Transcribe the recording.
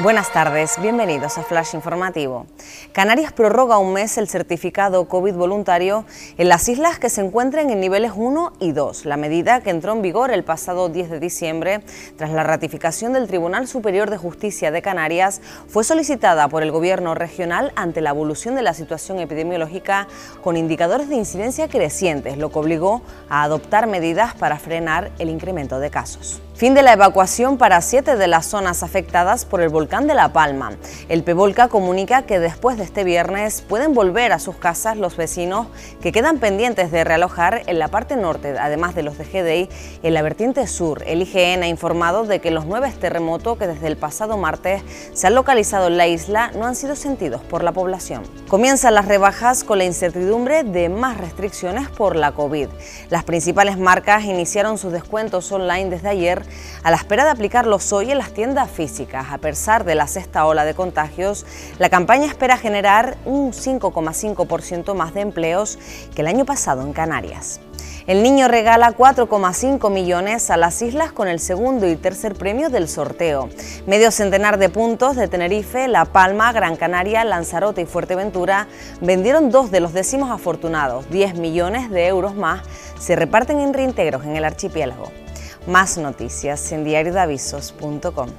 Buenas tardes, bienvenidos a Flash Informativo. Canarias prorroga un mes el certificado COVID voluntario en las islas que se encuentran en niveles 1 y 2, la medida que entró en vigor el pasado 10 de diciembre tras la ratificación del Tribunal Superior de Justicia de Canarias, fue solicitada por el Gobierno regional ante la evolución de la situación epidemiológica con indicadores de incidencia crecientes, lo que obligó a adoptar medidas para frenar el incremento de casos. Fin de la evacuación para siete de las zonas afectadas por el volcán de La Palma. El Pevolca comunica que después de este viernes pueden volver a sus casas los vecinos que quedan pendientes de realojar en la parte norte, además de los de GDI en la vertiente sur. El IGN ha informado de que los nueve terremotos que desde el pasado martes se han localizado en la isla no han sido sentidos por la población. Comienzan las rebajas con la incertidumbre de más restricciones por la COVID. Las principales marcas iniciaron sus descuentos online desde ayer a la espera de aplicarlos hoy en las tiendas físicas. A pesar de la sexta ola de contagios, la campaña espera generar un 5,5% más de empleos que el año pasado en Canarias. El niño regala 4,5 millones a las islas con el segundo y tercer premio del sorteo. Medio centenar de puntos de Tenerife, La Palma, Gran Canaria, Lanzarote y Fuerteventura vendieron dos de los décimos afortunados. 10 millones de euros más se reparten en reintegros en el archipiélago. Más noticias en diariodavisos.com.